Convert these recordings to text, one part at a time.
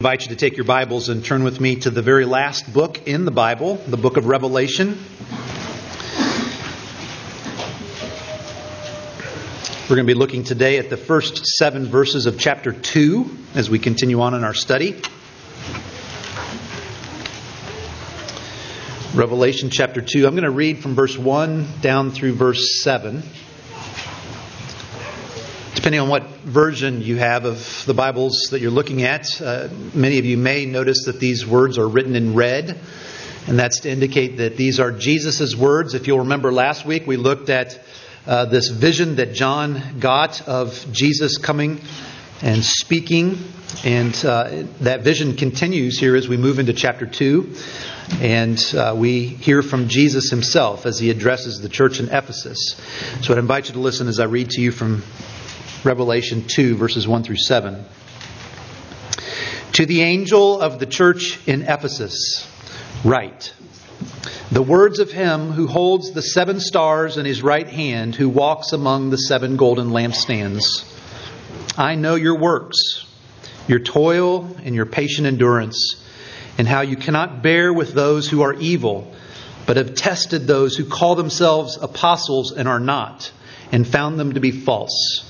invite you to take your Bibles and turn with me to the very last book in the Bible, the book of Revelation. We're going to be looking today at the first seven verses of chapter 2 as we continue on in our study. Revelation chapter 2. I'm going to read from verse 1 down through verse 7 depending on what version you have of the Bibles that you're looking at, uh, many of you may notice that these words are written in red, and that's to indicate that these are Jesus' words. If you'll remember last week, we looked at uh, this vision that John got of Jesus coming and speaking, and uh, that vision continues here as we move into chapter 2. And uh, we hear from Jesus himself as he addresses the church in Ephesus. So I'd invite you to listen as I read to you from Revelation 2, verses 1 through 7. To the angel of the church in Ephesus, write The words of him who holds the seven stars in his right hand, who walks among the seven golden lampstands. I know your works, your toil, and your patient endurance, and how you cannot bear with those who are evil, but have tested those who call themselves apostles and are not, and found them to be false.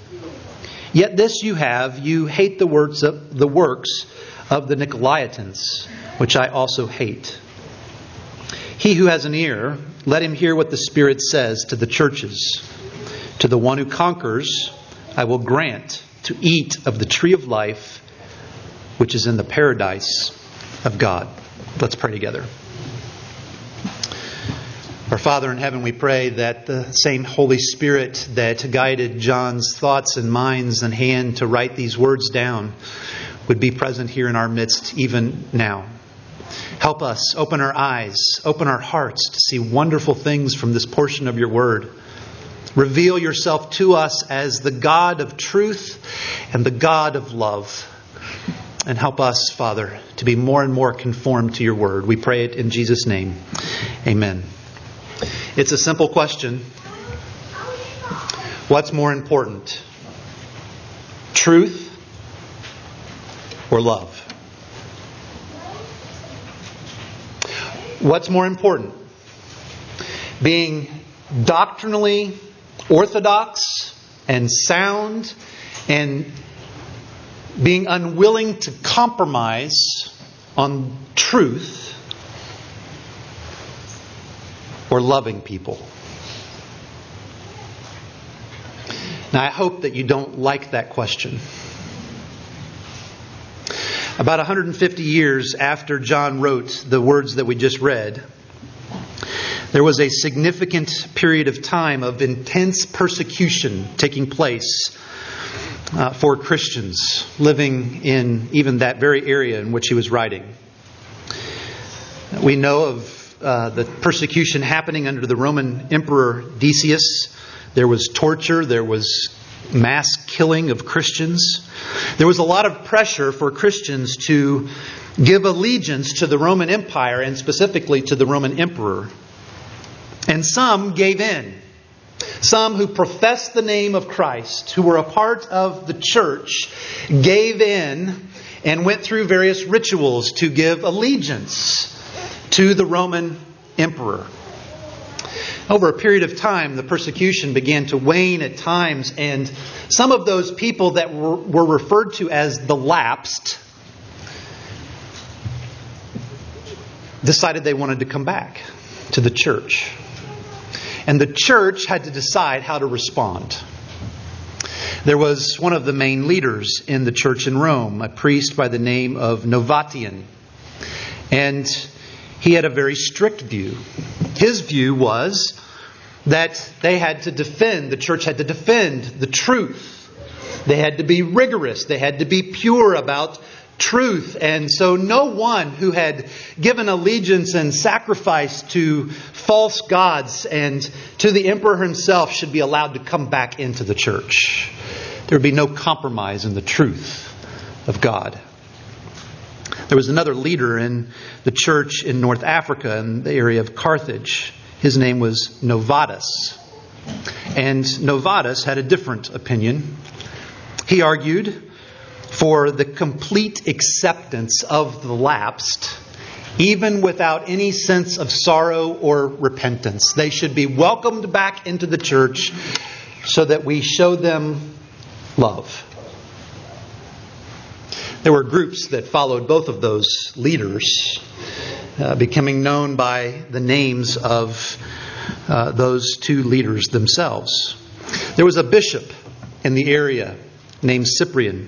Yet this you have, you hate the works of the works of the Nicolaitans, which I also hate. He who has an ear, let him hear what the Spirit says to the churches. To the one who conquers, I will grant to eat of the tree of life, which is in the paradise of God. Let's pray together. Our Father in heaven, we pray that the same Holy Spirit that guided John's thoughts and minds and hand to write these words down would be present here in our midst even now. Help us open our eyes, open our hearts to see wonderful things from this portion of your word. Reveal yourself to us as the God of truth and the God of love. And help us, Father, to be more and more conformed to your word. We pray it in Jesus' name. Amen. It's a simple question. What's more important? Truth or love? What's more important? Being doctrinally orthodox and sound and being unwilling to compromise on truth or loving people? Now, I hope that you don't like that question. About 150 years after John wrote the words that we just read, there was a significant period of time of intense persecution taking place uh, for Christians living in even that very area in which he was writing. We know of uh, the persecution happening under the Roman Emperor Decius. There was torture, there was mass killing of Christians. There was a lot of pressure for Christians to give allegiance to the Roman Empire and specifically to the Roman Emperor. And some gave in. Some who professed the name of Christ, who were a part of the church, gave in and went through various rituals to give allegiance to the Roman emperor. Over a period of time, the persecution began to wane at times, and some of those people that were, were referred to as the lapsed decided they wanted to come back to the church. And the church had to decide how to respond. There was one of the main leaders in the church in Rome, a priest by the name of Novatian. And he had a very strict view. His view was that they had to defend, the church had to defend the truth. They had to be rigorous. They had to be pure about truth. And so no one who had given allegiance and sacrifice to false gods and to the emperor himself should be allowed to come back into the church. There would be no compromise in the truth of God. There was another leader in the church in North Africa, in the area of Carthage. His name was Novatus. And Novatus had a different opinion. He argued for the complete acceptance of the lapsed, even without any sense of sorrow or repentance. They should be welcomed back into the church so that we show them love. There were groups that followed both of those leaders, uh, becoming known by the names of uh, those two leaders themselves. There was a bishop in the area named Cyprian.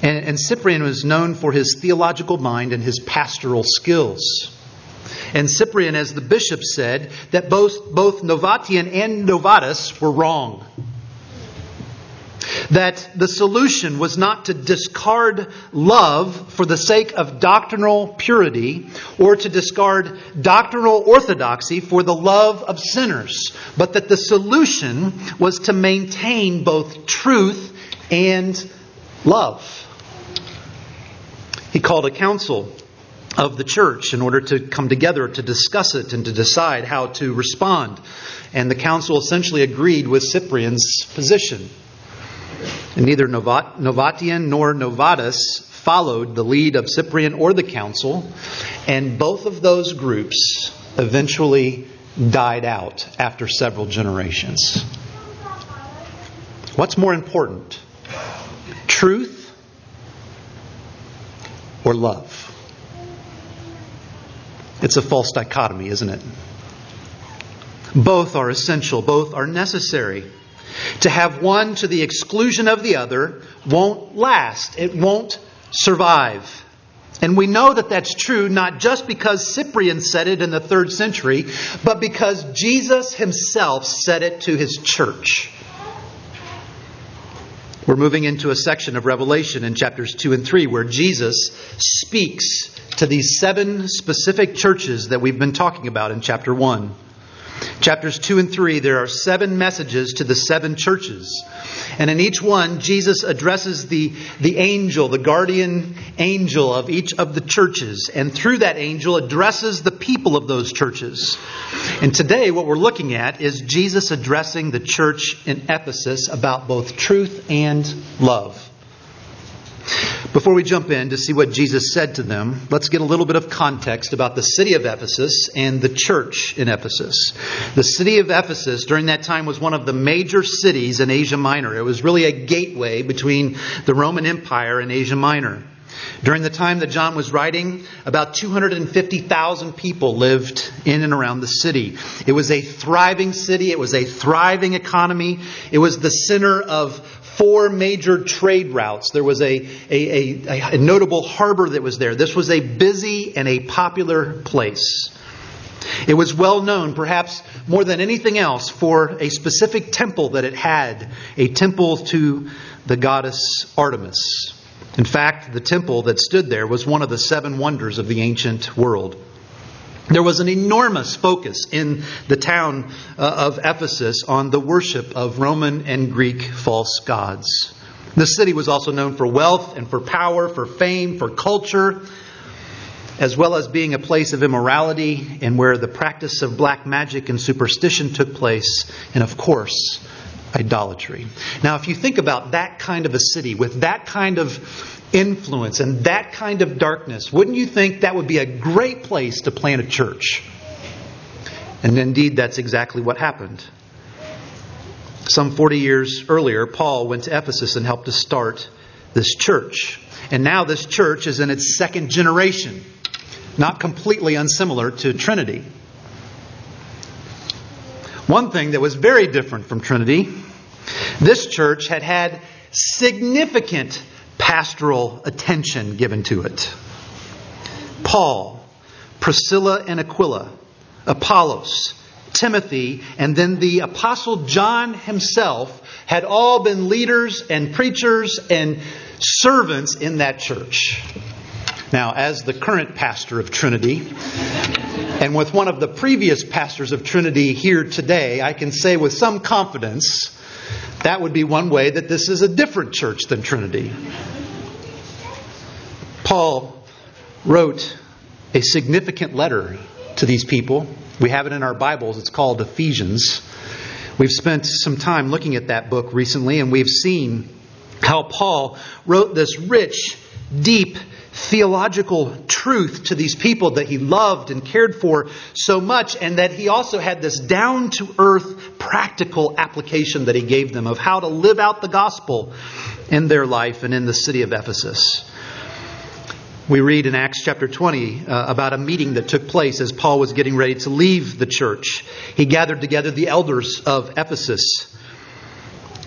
And, and Cyprian was known for his theological mind and his pastoral skills. And Cyprian, as the bishop said, that both, both Novatian and Novatus were wrong that the solution was not to discard love for the sake of doctrinal purity or to discard doctrinal orthodoxy for the love of sinners, but that the solution was to maintain both truth and love. He called a council of the church in order to come together to discuss it and to decide how to respond. And the council essentially agreed with Cyprian's position. And neither Novatian nor Novatus followed the lead of Cyprian or the council, and both of those groups eventually died out after several generations. What's more important? Truth or love? It's a false dichotomy, isn't it? Both are essential, both are necessary. To have one to the exclusion of the other won't last, it won't survive. And we know that that's true not just because Cyprian said it in the third century, but because Jesus himself said it to his church. We're moving into a section of Revelation in chapters 2 and 3 where Jesus speaks to these seven specific churches that we've been talking about in chapter 1. Chapters 2 and 3, there are seven messages to the seven churches. And in each one, Jesus addresses the, the angel, the guardian angel of each of the churches. And through that angel, addresses the people of those churches. And today, what we're looking at is Jesus addressing the church in Ephesus about both truth and love. Before we jump in to see what Jesus said to them, let's get a little bit of context about the city of Ephesus and the church in Ephesus. The city of Ephesus during that time was one of the major cities in Asia Minor. It was really a gateway between the Roman Empire and Asia Minor. During the time that John was writing, about 250,000 people lived in and around the city. It was a thriving city. It was a thriving economy. It was the center of four major trade routes. There was a, a, a, a, notable harbor that was there. This was a busy and a popular place. It was well known, perhaps more than anything else, for a specific temple that it had a temple to the goddess Artemis. In fact, the temple that stood there was one of the seven wonders of the ancient world. There was an enormous focus in the town uh, of Ephesus on the worship of Roman and Greek false gods. The city was also known for wealth and for power, for fame, for culture, as well as being a place of immorality and where the practice of black magic and superstition took place, and of course, idolatry. Now, if you think about that kind of a city with that kind of influence and that kind of darkness, wouldn't you think that would be a great place to plant a church? And indeed, that's exactly what happened. Some 40 years earlier, Paul went to Ephesus and helped to start this church. And now this church is in its second generation, not completely unsimilar to Trinity. One thing that was very different from Trinity this church had had significant pastoral attention given to it. Paul, Priscilla and Aquila, Apollos, Timothy, and then the Apostle John himself had all been leaders and preachers and servants in that church. Now, as the current pastor of Trinity, and with one of the previous pastors of Trinity here today, I can say with some confidence that would be one way that this is a different church than Trinity. Paul wrote a significant letter to these people. We have it in our Bibles. It's called Ephesians. We've spent some time looking at that book recently, and we've seen how Paul wrote this rich, deep, theological truth to these people that he loved and cared for so much, and that he also had this down to earth practical application that he gave them of how to live out the gospel in their life and in the city of Ephesus. We read in Acts chapter 20 uh, about a meeting that took place as Paul was getting ready to leave the church. He gathered together the elders of Ephesus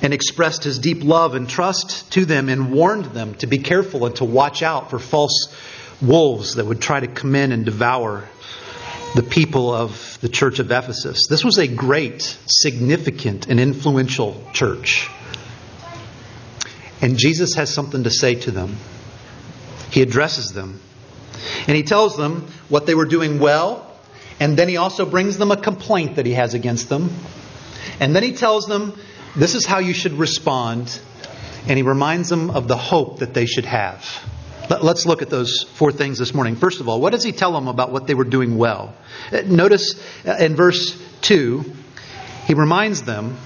and expressed his deep love and trust to them and warned them to be careful and to watch out for false wolves that would try to come in and devour the people of the church of Ephesus. This was a great, significant, and influential church. And Jesus has something to say to them. He addresses them. And he tells them what they were doing well, and then he also brings them a complaint that he has against them. And then he tells them, this is how you should respond, and he reminds them of the hope that they should have. Let's look at those four things this morning. First of all, what does he tell them about what they were doing well? Uh, notice uh, in verse 2, he reminds them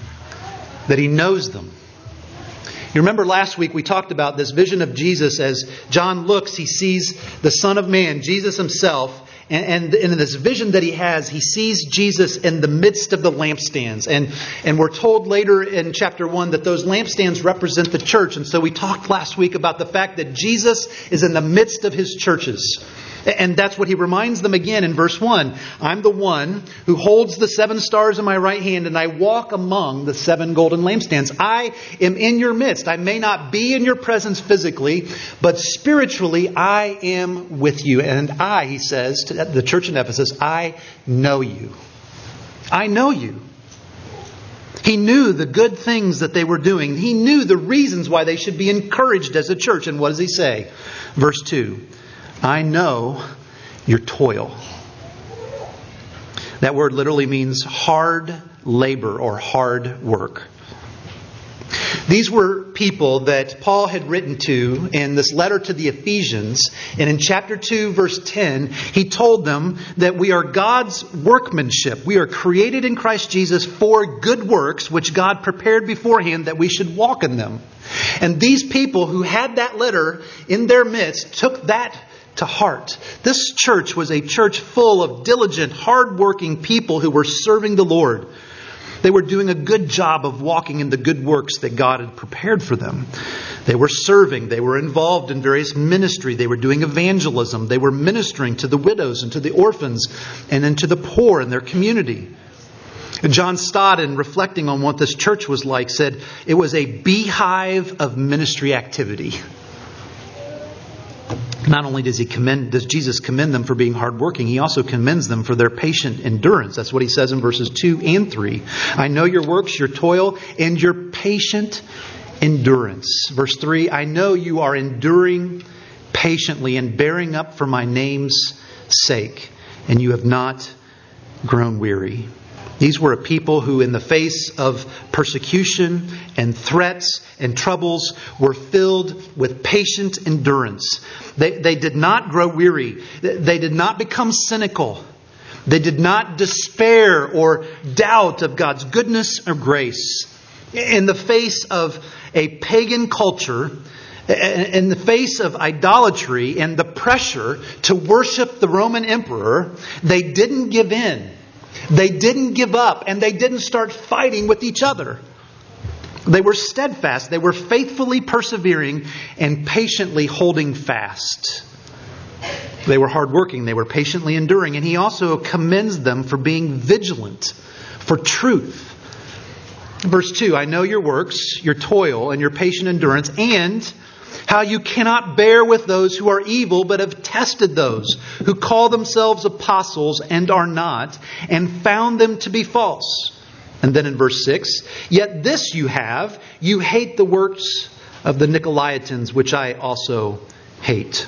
that he knows them. You remember last week we talked about this vision of Jesus as John looks, he sees the Son of Man, Jesus himself, and, and, in this vision that he has, he sees Jesus in the midst of the lampstands. And, and we're told later in chapter 1 that those lampstands represent the church. And so we talked last week about the fact that Jesus is in the midst of his churches. And that's what he reminds them again in verse 1. I'm the one who holds the seven stars in my right hand, and I walk among the seven golden lampstands. I am in your midst. I may not be in your presence physically, but spiritually I am with you. And I, he says to the church in Ephesus, I know you. I know you. He knew the good things that they were doing. He knew the reasons why they should be encouraged as a church. And what does he say? Verse 2 I know your toil. That word literally means hard labor or hard work. These were people that Paul had written to in this letter to the Ephesians. And in chapter 2, verse 10, he told them that we are God's workmanship. We are created in Christ Jesus for good works, which God prepared beforehand that we should walk in them. And these people who had that letter in their midst took that to heart. This church was a church full of diligent, hardworking people who were serving the Lord. They were doing a good job of walking in the good works that God had prepared for them. They were serving. They were involved in various ministry. They were doing evangelism. They were ministering to the widows and to the orphans and then to the poor in their community. John Stott, in reflecting on what this church was like, said it was a beehive of ministry activity. Not only does he commend, does Jesus commend them for being hardworking, he also commends them for their patient endurance. That's what he says in verses 2 and 3. I know your works, your toil, and your patient endurance. Verse 3 I know you are enduring patiently and bearing up for my name's sake, and you have not grown weary. These were a people who, in the face of persecution and threats and troubles, were filled with patient endurance. They, they did not grow weary. They did not become cynical. They did not despair or doubt of God's goodness or grace. In the face of a pagan culture, in the face of idolatry and the pressure to worship the Roman emperor, they didn't give in. They didn't give up and they didn't start fighting with each other. They were steadfast. They were faithfully persevering and patiently holding fast. They were hardworking. They were patiently enduring. And he also commends them for being vigilant for truth. Verse 2 I know your works, your toil, and your patient endurance, and how you cannot bear with those who are evil, but have tested those who call themselves apostles and are not, and found them to be false. And then in verse 6, yet this you have, you hate the works of the Nicolaitans, which I also hate.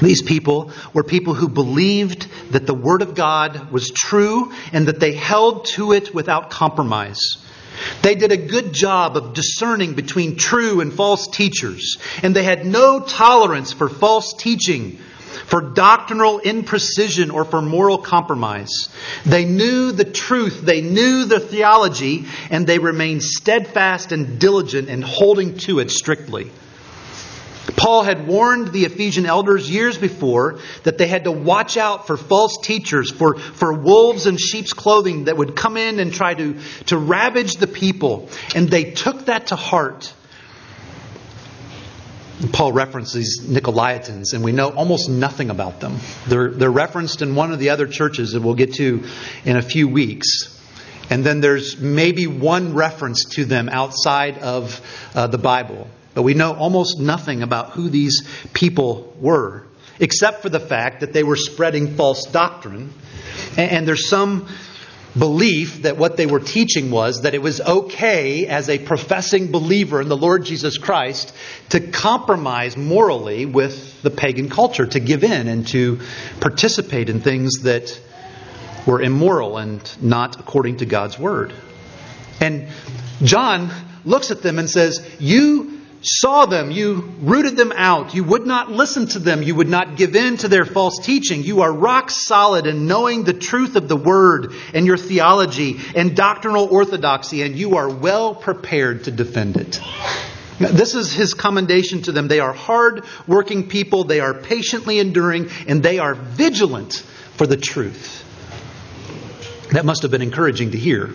These people were people who believed that the Word of God was true and that they held to it without compromise. They did a good job of discerning between true and false teachers, and they had no tolerance for false teaching, for doctrinal imprecision, or for moral compromise. They knew the truth, they knew the theology, and they remained steadfast and diligent in holding to it strictly. Paul had warned the Ephesian elders years before that they had to watch out for false teachers, for, for wolves in sheep's clothing that would come in and try to, to ravage the people. And they took that to heart. Paul references Nicolaitans, and we know almost nothing about them. They're, they're referenced in one of the other churches that we'll get to in a few weeks. And then there's maybe one reference to them outside of uh, the Bible. But we know almost nothing about who these people were, except for the fact that they were spreading false doctrine. And there's some belief that what they were teaching was that it was okay as a professing believer in the Lord Jesus Christ to compromise morally with the pagan culture, to give in and to participate in things that were immoral and not according to God's word. And John looks at them and says, You saw them, you rooted them out, you would not listen to them, you would not give in to their false teaching. You are rock solid in knowing the truth of the word and your theology and doctrinal orthodoxy, and you are well prepared to defend it. This is his commendation to them. They are hard working people, they are patiently enduring, and they are vigilant for the truth. That must have been encouraging to hear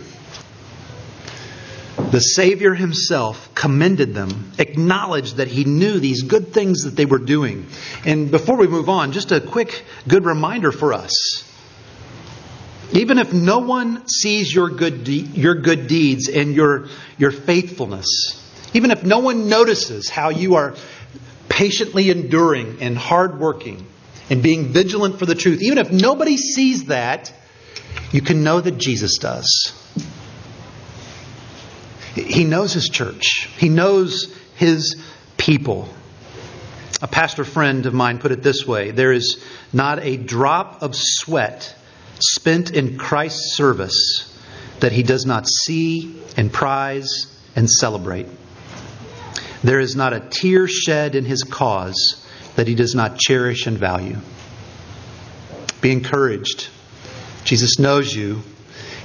the Savior himself commended them, acknowledged that he knew these good things that they were doing. And before we move on, just a quick good reminder for us. Even if no one sees your good, de- your good deeds and your, your faithfulness, even if no one notices how you are patiently enduring and hardworking and being vigilant for the truth, even if nobody sees that, you can know that Jesus does. He knows his church, he knows his people. A pastor friend of mine put it this way there is not a drop of sweat spent in Christ's service that he does not see and prize and celebrate. There is not a tear shed in his cause that he does not cherish and value. Be encouraged. Jesus knows you.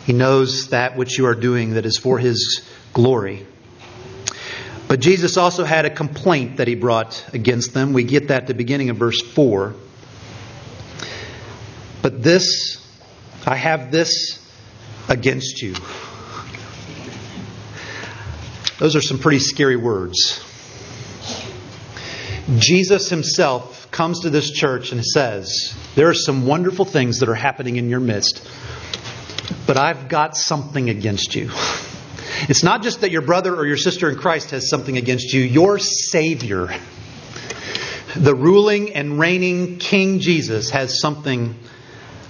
He knows that which you are doing that is for his glory. But Jesus also had a complaint that he brought against them. We get that at the beginning of verse 4. But this, I have this against you. Those are some pretty scary words. Jesus himself comes to this church and says, There are some wonderful things that are happening in your midst, but I've got something against you. It's not just that your brother or your sister in Christ has something against you, your Savior, the ruling and reigning King Jesus, has something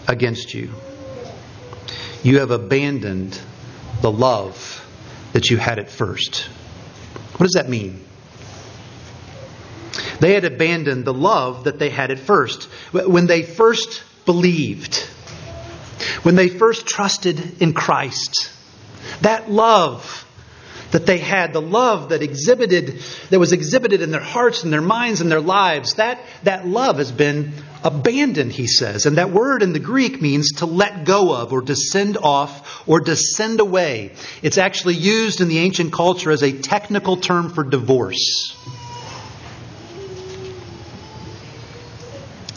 against you. You have abandoned the love that you had at first. What does that mean? They had abandoned the love that they had at first. When they first believed, when they first trusted in Christ, that love that they had, the love that exhibited, that was exhibited in their hearts and their minds and their lives, that, that love has been abandoned, he says. And that word in the Greek means to let go of or to send off or to send away. It's actually used in the ancient culture as a technical term for divorce.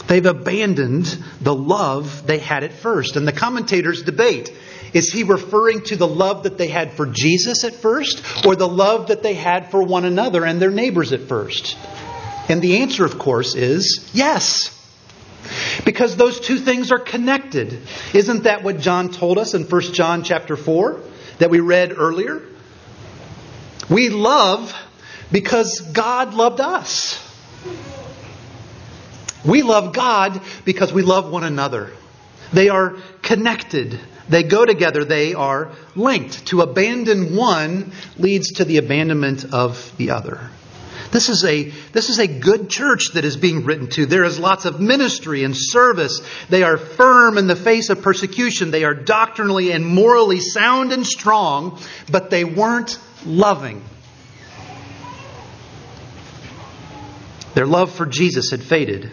They've abandoned the love they had at first. And the commentators debate is he referring to the love that they had for Jesus at first or the love that they had for one another and their neighbors at first? And the answer, of course, is yes. Because those two things are connected. Isn't that what John told us in 1 John chapter 4 that we read earlier? We love because God loved us. We love God because we love one another. They are connected. They go together, they are linked. To abandon one leads to the abandonment of the other. This is a this is a good church that is being written to. There is lots of ministry and service. They are firm in the face of persecution. They are doctrinally and morally sound and strong, but they weren't loving. Their love for Jesus had faded.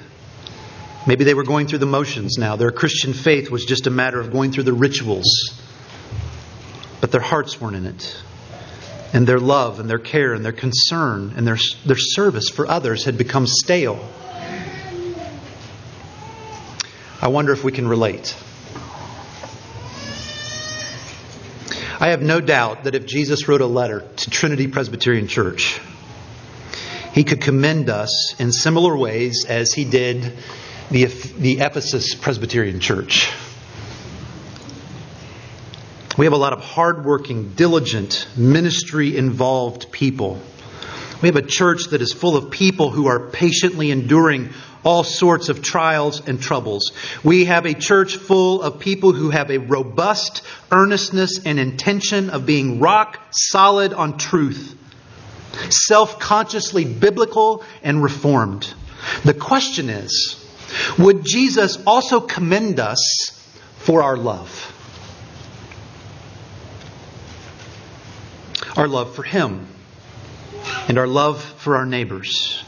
Maybe they were going through the motions now. Their Christian faith was just a matter of going through the rituals. But their hearts weren't in it. And their love and their care and their concern and their, their service for others had become stale. I wonder if we can relate. I have no doubt that if Jesus wrote a letter to Trinity Presbyterian Church, he could commend us in similar ways as he did the, the Ephesus Presbyterian Church. We have a lot of hardworking, diligent, ministry involved people. We have a church that is full of people who are patiently enduring all sorts of trials and troubles. We have a church full of people who have a robust earnestness and intention of being rock solid on truth, self consciously biblical and reformed. The question is would Jesus also commend us for our love? Our love for Him and our love for our neighbors.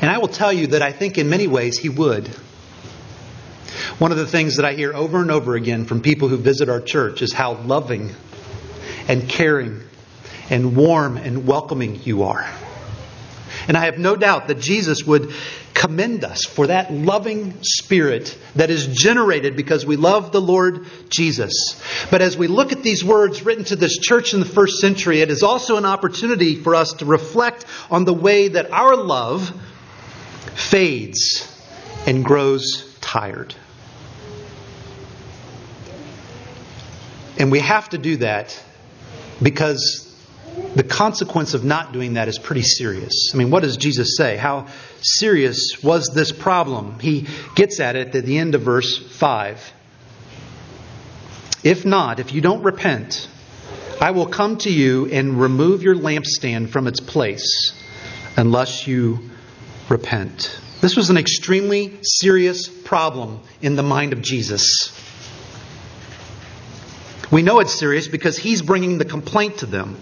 And I will tell you that I think in many ways He would. One of the things that I hear over and over again from people who visit our church is how loving and caring and warm and welcoming you are. And I have no doubt that Jesus would commend us for that loving spirit that is generated because we love the Lord Jesus. But as we look at these words written to this church in the first century, it is also an opportunity for us to reflect on the way that our love fades and grows tired. And we have to do that because the consequence of not doing that is pretty serious. I mean, what does Jesus say? How serious was this problem? He gets at it at the end of verse 5. If not, if you don't repent, I will come to you and remove your lampstand from its place unless you repent. This was an extremely serious problem in the mind of Jesus. We know it's serious because he's bringing the complaint to them.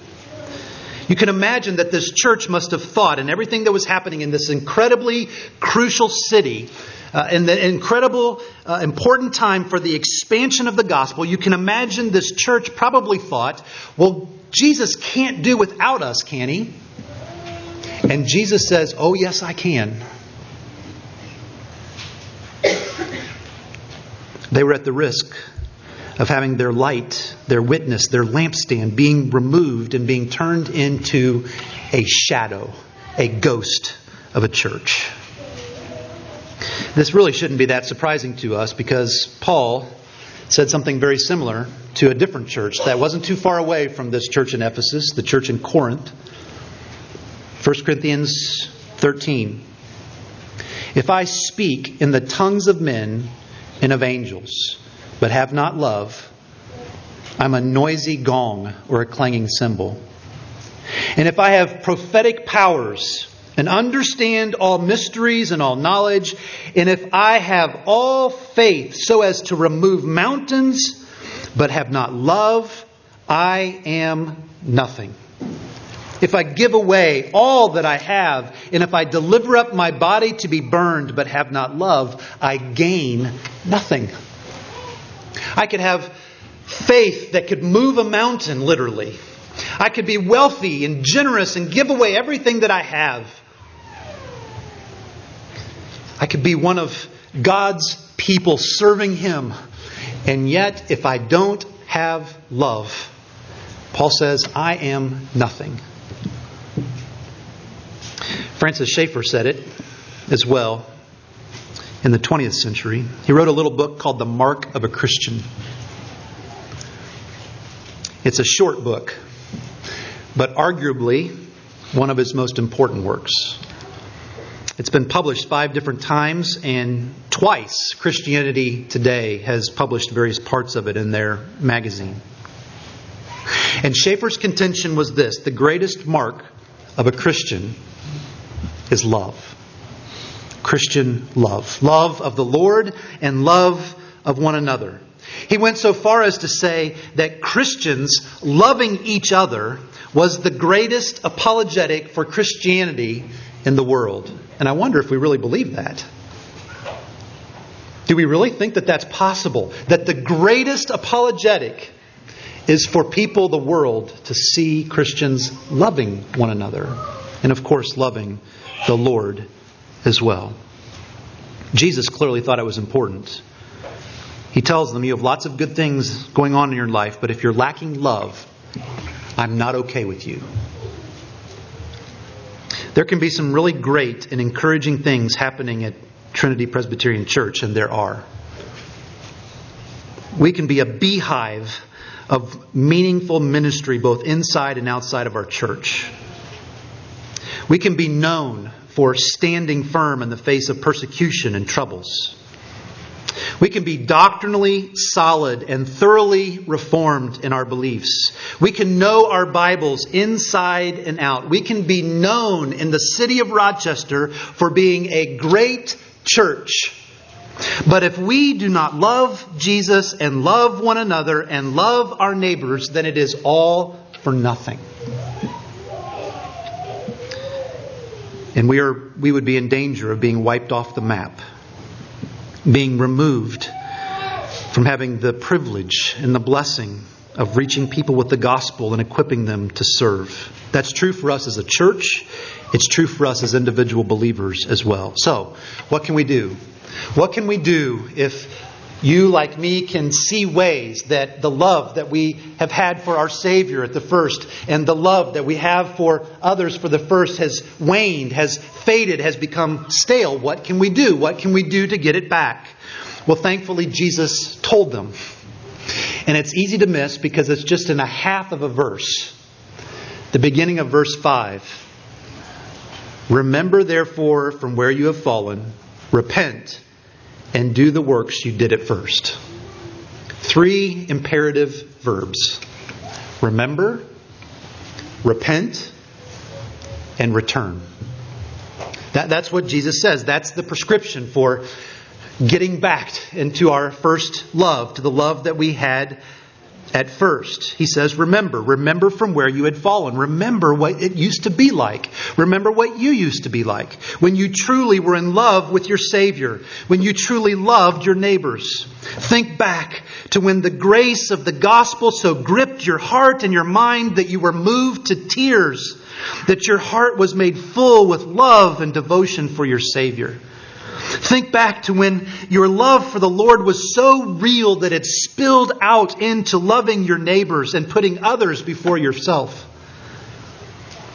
You can imagine that this church must have thought, and everything that was happening in this incredibly crucial city, uh, in the incredible, uh, important time for the expansion of the gospel, you can imagine this church probably thought, well, Jesus can't do without us, can he? And Jesus says, oh, yes, I can. They were at the risk of having their light, their witness, their lampstand being removed and being turned into a shadow, a ghost of a church. This really shouldn't be that surprising to us because Paul said something very similar to a different church that wasn't too far away from this church in Ephesus, the church in Corinth. 1 Corinthians 13. If I speak in the tongues of men and of angels, but have not love, I'm a noisy gong or a clanging cymbal. And if I have prophetic powers and understand all mysteries and all knowledge, and if I have all faith so as to remove mountains, but have not love, I am nothing. If I give away all that I have, and if I deliver up my body to be burned, but have not love, I gain nothing. I could have faith that could move a mountain, literally. I could be wealthy and generous and give away everything that I have. I could be one of God's people serving Him. And yet, if I don't have love, Paul says, I am nothing. Francis Schaeffer said it as well in the 20th century. He wrote a little book called The Mark of a Christian. It's a short book, but arguably one of his most important works. It's been published five different times, and twice Christianity Today has published various parts of it in their magazine. And Schaeffer's contention was this the greatest mark of a Christian is love. Christian love. Love of the Lord and love of one another. He went so far as to say that Christians loving each other was the greatest apologetic for Christianity in the world. And I wonder if we really believe that. Do we really think that that's possible? That the greatest apologetic is for people, the world, to see Christians loving one another. And of course, loving the Lord as well. Jesus clearly thought it was important. He tells them, You have lots of good things going on in your life, but if you're lacking love, I'm not okay with you. There can be some really great and encouraging things happening at Trinity Presbyterian Church, and there are. We can be a beehive of meaningful ministry both inside and outside of our church. We can be known for standing firm in the face of persecution and troubles. We can be doctrinally solid and thoroughly reformed in our beliefs. We can know our Bibles inside and out. We can be known in the city of Rochester for being a great church. But if we do not love Jesus and love one another and love our neighbors, then it is all for nothing. And we, are, we would be in danger of being wiped off the map being removed from having the privilege and the blessing of reaching people with the gospel and equipping them to serve. That's true for us as a church. It's true for us as individual believers as well. So, what can we do? What can we do if you, like me, can see ways that the love that we have had for our Savior at the first and the love that we have for others for the first has waned, has faded, has become stale. What can we do? What can we do to get it back? Well, thankfully, Jesus told them. And it's easy to miss because it's just in a half of a verse. The beginning of verse 5. Remember, therefore, from where you have fallen, repent and do the works you did at first. Three imperative verbs remember, repent, and return. That, that's what Jesus says. That's the prescription for getting back into our first love, to the love that we had at first. He says, Remember, remember from where you had fallen. Remember what it used to be like. Remember what you used to be like. When you truly were in love with your Savior. When you truly loved your neighbors. Think back to when the grace of the gospel so gripped your heart and your mind that you were moved to tears. That your heart was made full with love and devotion for your Savior. Think back to when your love for the Lord was so real that it spilled out into loving your neighbors and putting others before yourself.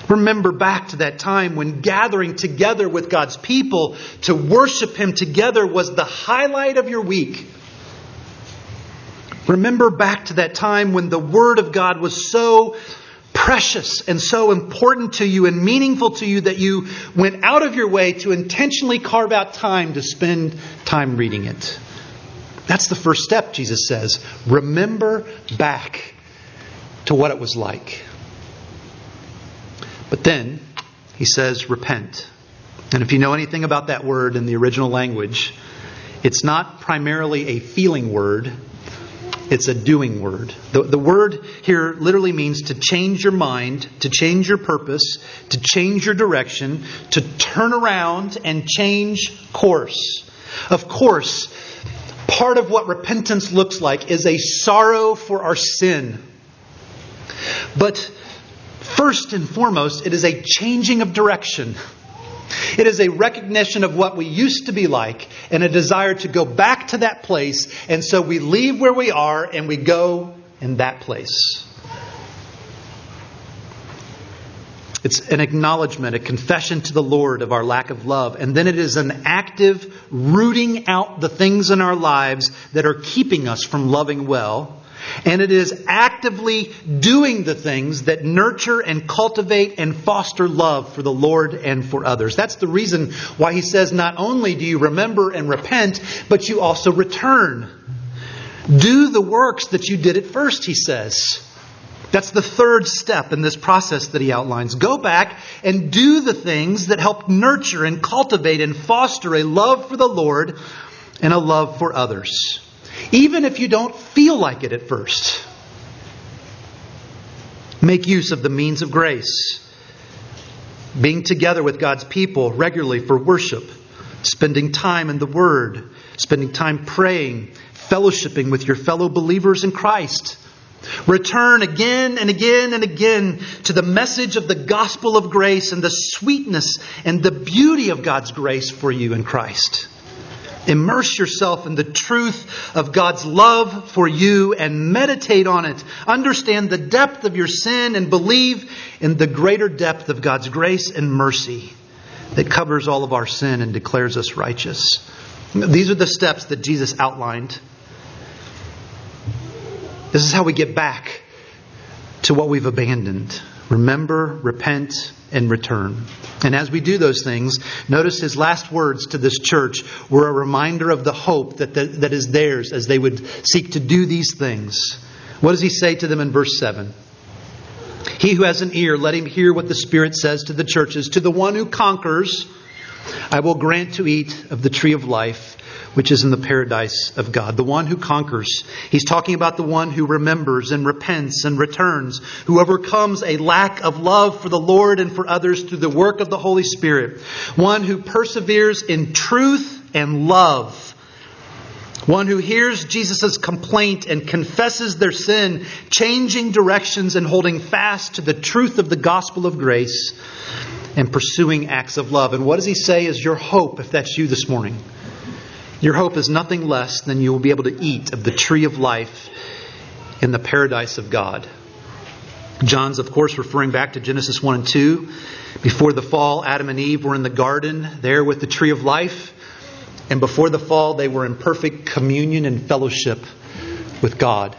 Remember back to that time when gathering together with God's people to worship Him together was the highlight of your week. Remember back to that time when the Word of God was so precious and so important to you and meaningful to you that you went out of your way to intentionally carve out time to spend time reading it. That's the first step, Jesus says. Remember back to what it was like. But then he says, repent. And if you know anything about that word in the original language, it's not primarily a feeling word, it's a doing word. The, the word here literally means to change your mind, to change your purpose, to change your direction, to turn around and change course. Of course, part of what repentance looks like is a sorrow for our sin. But first and foremost, it is a changing of direction. It is a recognition of what we used to be like and a desire to go back to that place. And so we leave where we are and we go in that place. It's an acknowledgement, a confession to the Lord of our lack of love. And then it is an active rooting out the things in our lives that are keeping us from loving well and it is actively doing the things that nurture and cultivate and foster love for the Lord and for others. That's the reason why he says not only do you remember and repent, but you also return. Do the works that you did at first, he says. That's the third step in this process that he outlines. Go back and do the things that help nurture and cultivate and foster a love for the Lord and a love for others, even if you don't feel like it at first. Make use of the means of grace. Being together with God's people regularly for worship, spending time in the Word, spending time praying, fellowshipping with your fellow believers in Christ. Return again and again and again to the message of the gospel of grace and the sweetness and the beauty of God's grace for you in Christ. Immerse yourself in the truth of God's love for you and meditate on it. Understand the depth of your sin and believe in the greater depth of God's grace and mercy that covers all of our sin and declares us righteous. These are the steps that Jesus outlined. This is how we get back to what we've abandoned. Remember, repent, and return. And as we do those things, notice his last words to this church were a reminder of the hope that, the, that is theirs as they would seek to do these things. What does he say to them in verse 7? He who has an ear, let him hear what the Spirit says to the churches. To the one who conquers, I will grant to eat of the tree of life which is in the paradise of God. The one who conquers. He's talking about the one who remembers and repents and returns, who overcomes a lack of love for the Lord and for others through the work of the Holy Spirit. One who perseveres in truth and love. One who hears Jesus' complaint and confesses their sin, changing directions and holding fast to the truth of the gospel of grace and pursuing acts of love. And what does he say is your hope if that's you this morning? Your hope is nothing less than you will be able to eat of the tree of life in the paradise of God. John's, of course, referring back to Genesis 1 and 2. Before the fall, Adam and Eve were in the garden there with the tree of life. And before the fall, they were in perfect communion and fellowship with God.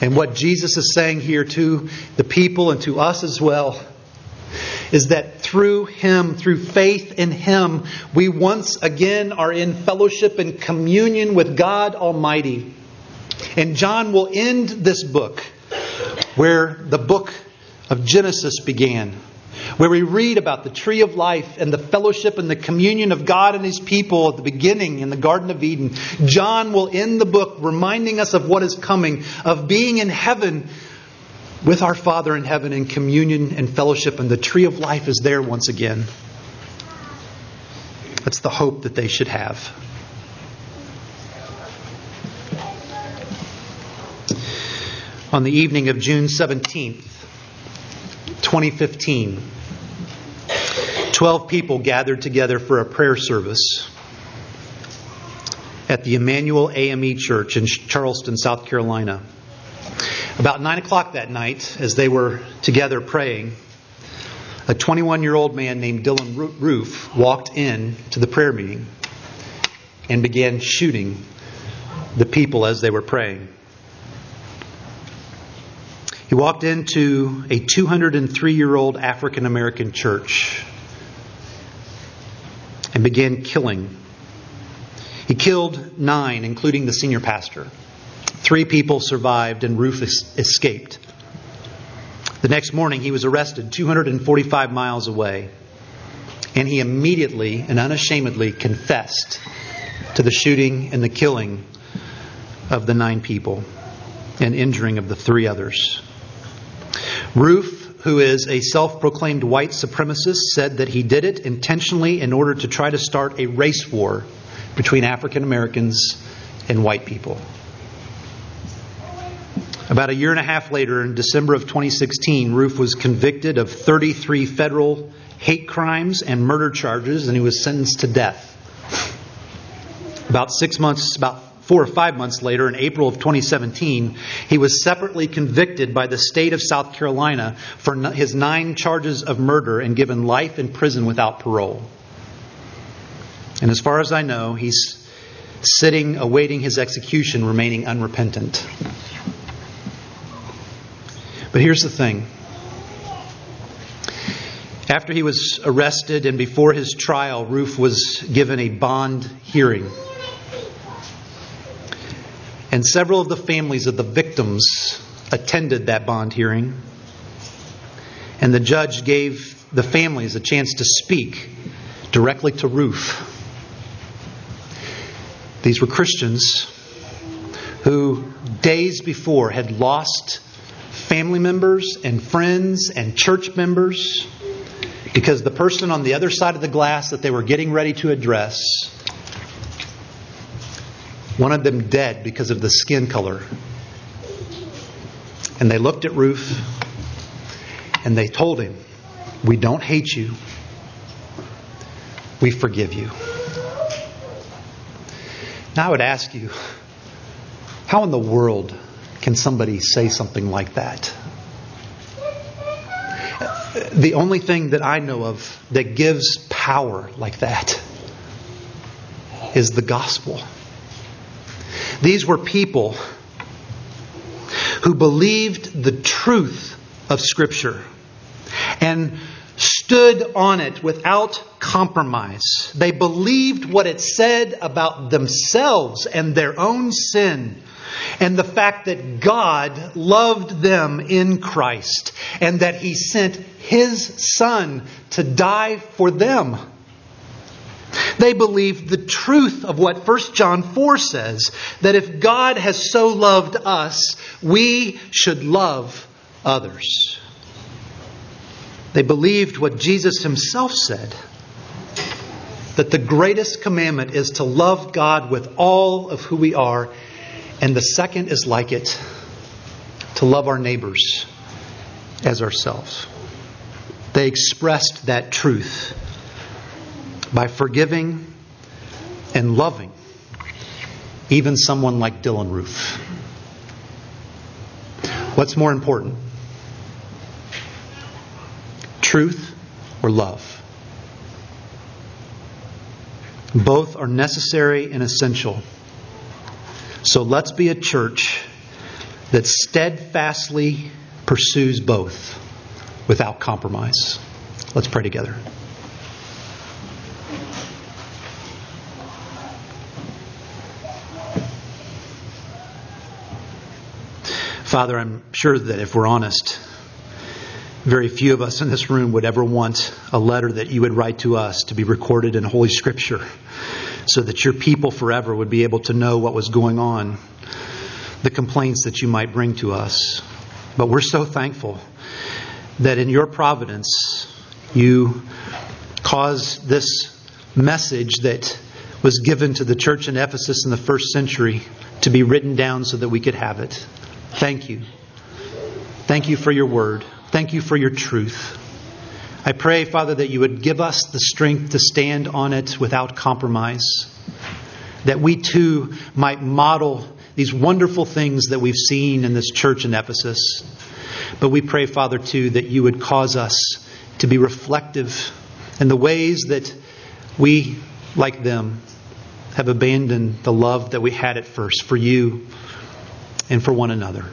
And what Jesus is saying here to the people and to us as well is that through Him, through faith in Him, we once again are in fellowship and communion with God Almighty. And John will end this book where the book of Genesis began, where we read about the tree of life and the fellowship and the communion of God and His people at the beginning in the Garden of Eden. John will end the book reminding us of what is coming, of being in heaven with our Father in heaven in communion and fellowship, and the tree of life is there once again. That's the hope that they should have. On the evening of June 17th, 2015, 12 people gathered together for a prayer service at the Emanuel AME Church in Charleston, South Carolina. About 9 o'clock that night, as they were together praying, a 21 year old man named Dylann Roof walked in to the prayer meeting and began shooting the people as they were praying. He walked into a 203 year old African American church and began killing. He killed nine, including the senior pastor. Three people survived and Roof escaped. The next morning, he was arrested 245 miles away, and he immediately and unashamedly confessed to the shooting and the killing of the nine people and injuring of the three others. Roof, who is a self proclaimed white supremacist, said that he did it intentionally in order to try to start a race war between African Americans and white people. About a year and a half later, in December of 2016, Roof was convicted of 33 federal hate crimes and murder charges, and he was sentenced to death. About six months, about four or five months later, in April of 2017, he was separately convicted by the state of South Carolina for his nine charges of murder and given life in prison without parole. And as far as I know, he's sitting awaiting his execution, remaining unrepentant. But here's the thing. After he was arrested and before his trial, Roof was given a bond hearing. And several of the families of the victims attended that bond hearing, and the judge gave the families a chance to speak directly to Roof. These were Christians who days before had lost family members and friends and church members because the person on the other side of the glass that they were getting ready to address wanted them dead because of the skin color. And they looked at Roof and they told him, We don't hate you, we forgive you. Now I would ask you, how in the world can somebody say something like that? The only thing that I know of that gives power like that is the gospel. These were people who believed the truth of Scripture and stood on it without compromise. They believed what it said about themselves and their own sin and the fact that God loved them in Christ and that He sent His Son to die for them. They believed the truth of what 1 John 4 says that if God has so loved us, we should love others. They believed what Jesus himself said that the greatest commandment is to love God with all of who we are, and the second is like it to love our neighbors as ourselves. They expressed that truth by forgiving and loving even someone like Dylann Roof. What's more important? Truth or love? Both are necessary and essential. So let's be a church that steadfastly pursues both without compromise. Let's pray together. Father, I'm sure that if we're honest, very few of us in this room would ever want a letter that you would write to us to be recorded in Holy Scripture so that your people forever would be able to know what was going on, the complaints that you might bring to us. But we're so thankful that in your providence, you caused this message that was given to the church in Ephesus in the first century to be written down so that we could have it. Thank you. Thank you for your word. Thank you for your truth. I pray, Father, that you would give us the strength to stand on it without compromise, that we too might model these wonderful things that we've seen in this church in Ephesus. But we pray, Father, too, that you would cause us to be reflective in the ways that we, like them, have abandoned the love that we had at first for you and for one another.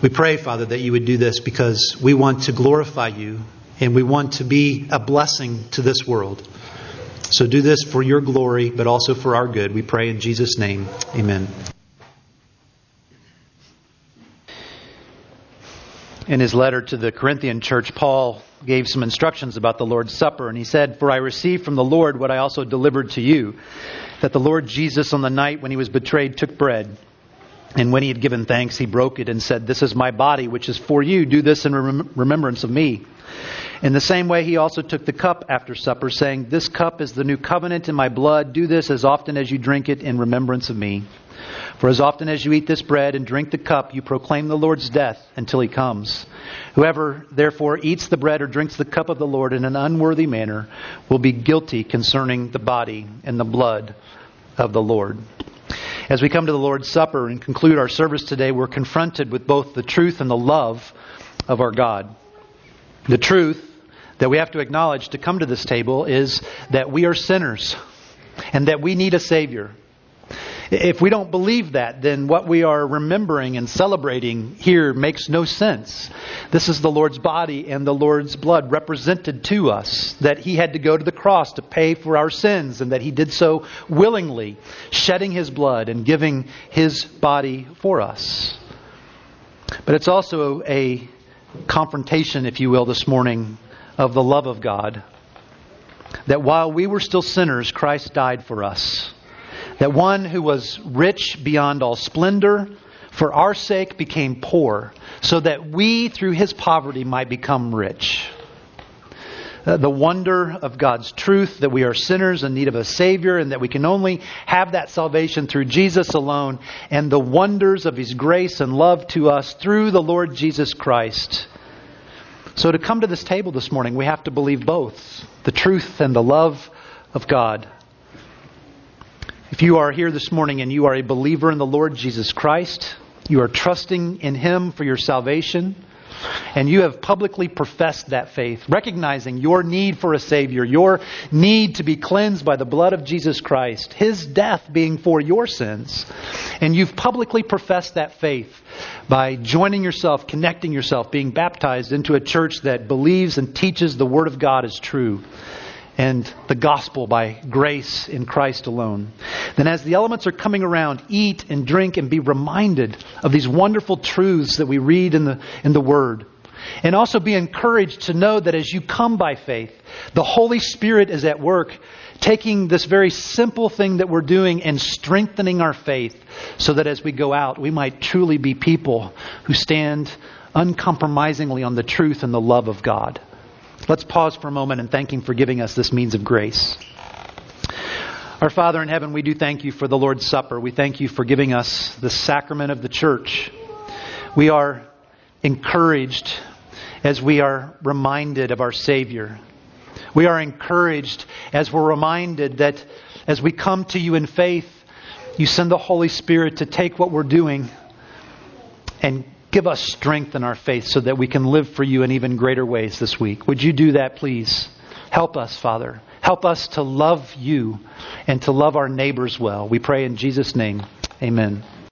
We pray, Father, that you would do this because we want to glorify you and we want to be a blessing to this world. So do this for your glory, but also for our good. We pray in Jesus' name. Amen. In his letter to the Corinthian church, Paul gave some instructions about the Lord's Supper, and he said, For I received from the Lord what I also delivered to you, that the Lord Jesus, on the night when he was betrayed, took bread. And when he had given thanks, he broke it and said, This is my body, which is for you. Do this in rem- remembrance of me. In the same way, he also took the cup after supper, saying, This cup is the new covenant in my blood. Do this as often as you drink it in remembrance of me. For as often as you eat this bread and drink the cup, you proclaim the Lord's death until he comes. Whoever, therefore, eats the bread or drinks the cup of the Lord in an unworthy manner will be guilty concerning the body and the blood of the Lord. As we come to the Lord's Supper and conclude our service today, we're confronted with both the truth and the love of our God. The truth that we have to acknowledge to come to this table is that we are sinners and that we need a Savior. If we don't believe that, then what we are remembering and celebrating here makes no sense. This is the Lord's body and the Lord's blood represented to us, that He had to go to the cross to pay for our sins, and that He did so willingly, shedding His blood and giving His body for us. But it's also a confrontation, if you will, this morning of the love of God. That while we were still sinners, Christ died for us. That one who was rich beyond all splendor, for our sake became poor, so that we, through his poverty, might become rich. Uh, the wonder of God's truth that we are sinners in need of a Savior and that we can only have that salvation through Jesus alone, and the wonders of His grace and love to us through the Lord Jesus Christ. So, to come to this table this morning, we have to believe both the truth and the love of God. If you are here this morning and you are a believer in the Lord Jesus Christ, you are trusting in Him for your salvation, and you have publicly professed that faith, recognizing your need for a Savior, your need to be cleansed by the blood of Jesus Christ, His death being for your sins. And you've publicly professed that faith by joining yourself, connecting yourself, being baptized into a church that believes and teaches the Word of God is true and the gospel by grace in Christ alone. Then, as the elements are coming around, eat and drink and be reminded of these wonderful truths that we read in the, in the Word. And also be encouraged to know that as you come by faith, the Holy Spirit is at work taking this very simple thing that we're doing and strengthening our faith so that as we go out, we might truly be people who stand uncompromisingly on the truth and the love of God. Let's pause for a moment and thank Him for giving us this means of grace. Our Father in heaven, we do thank you for the Lord's Supper. We thank you for giving us the sacrament of the church. We are encouraged as we are reminded of our Savior. We are encouraged as we're reminded that as we come to you in faith, you send the Holy Spirit to take what we're doing and Give us strength in our faith so that we can live for you in even greater ways this week. Would you do that, please? Help us, Father. Help us to love you and to love our neighbors well. We pray in Jesus' name. Amen.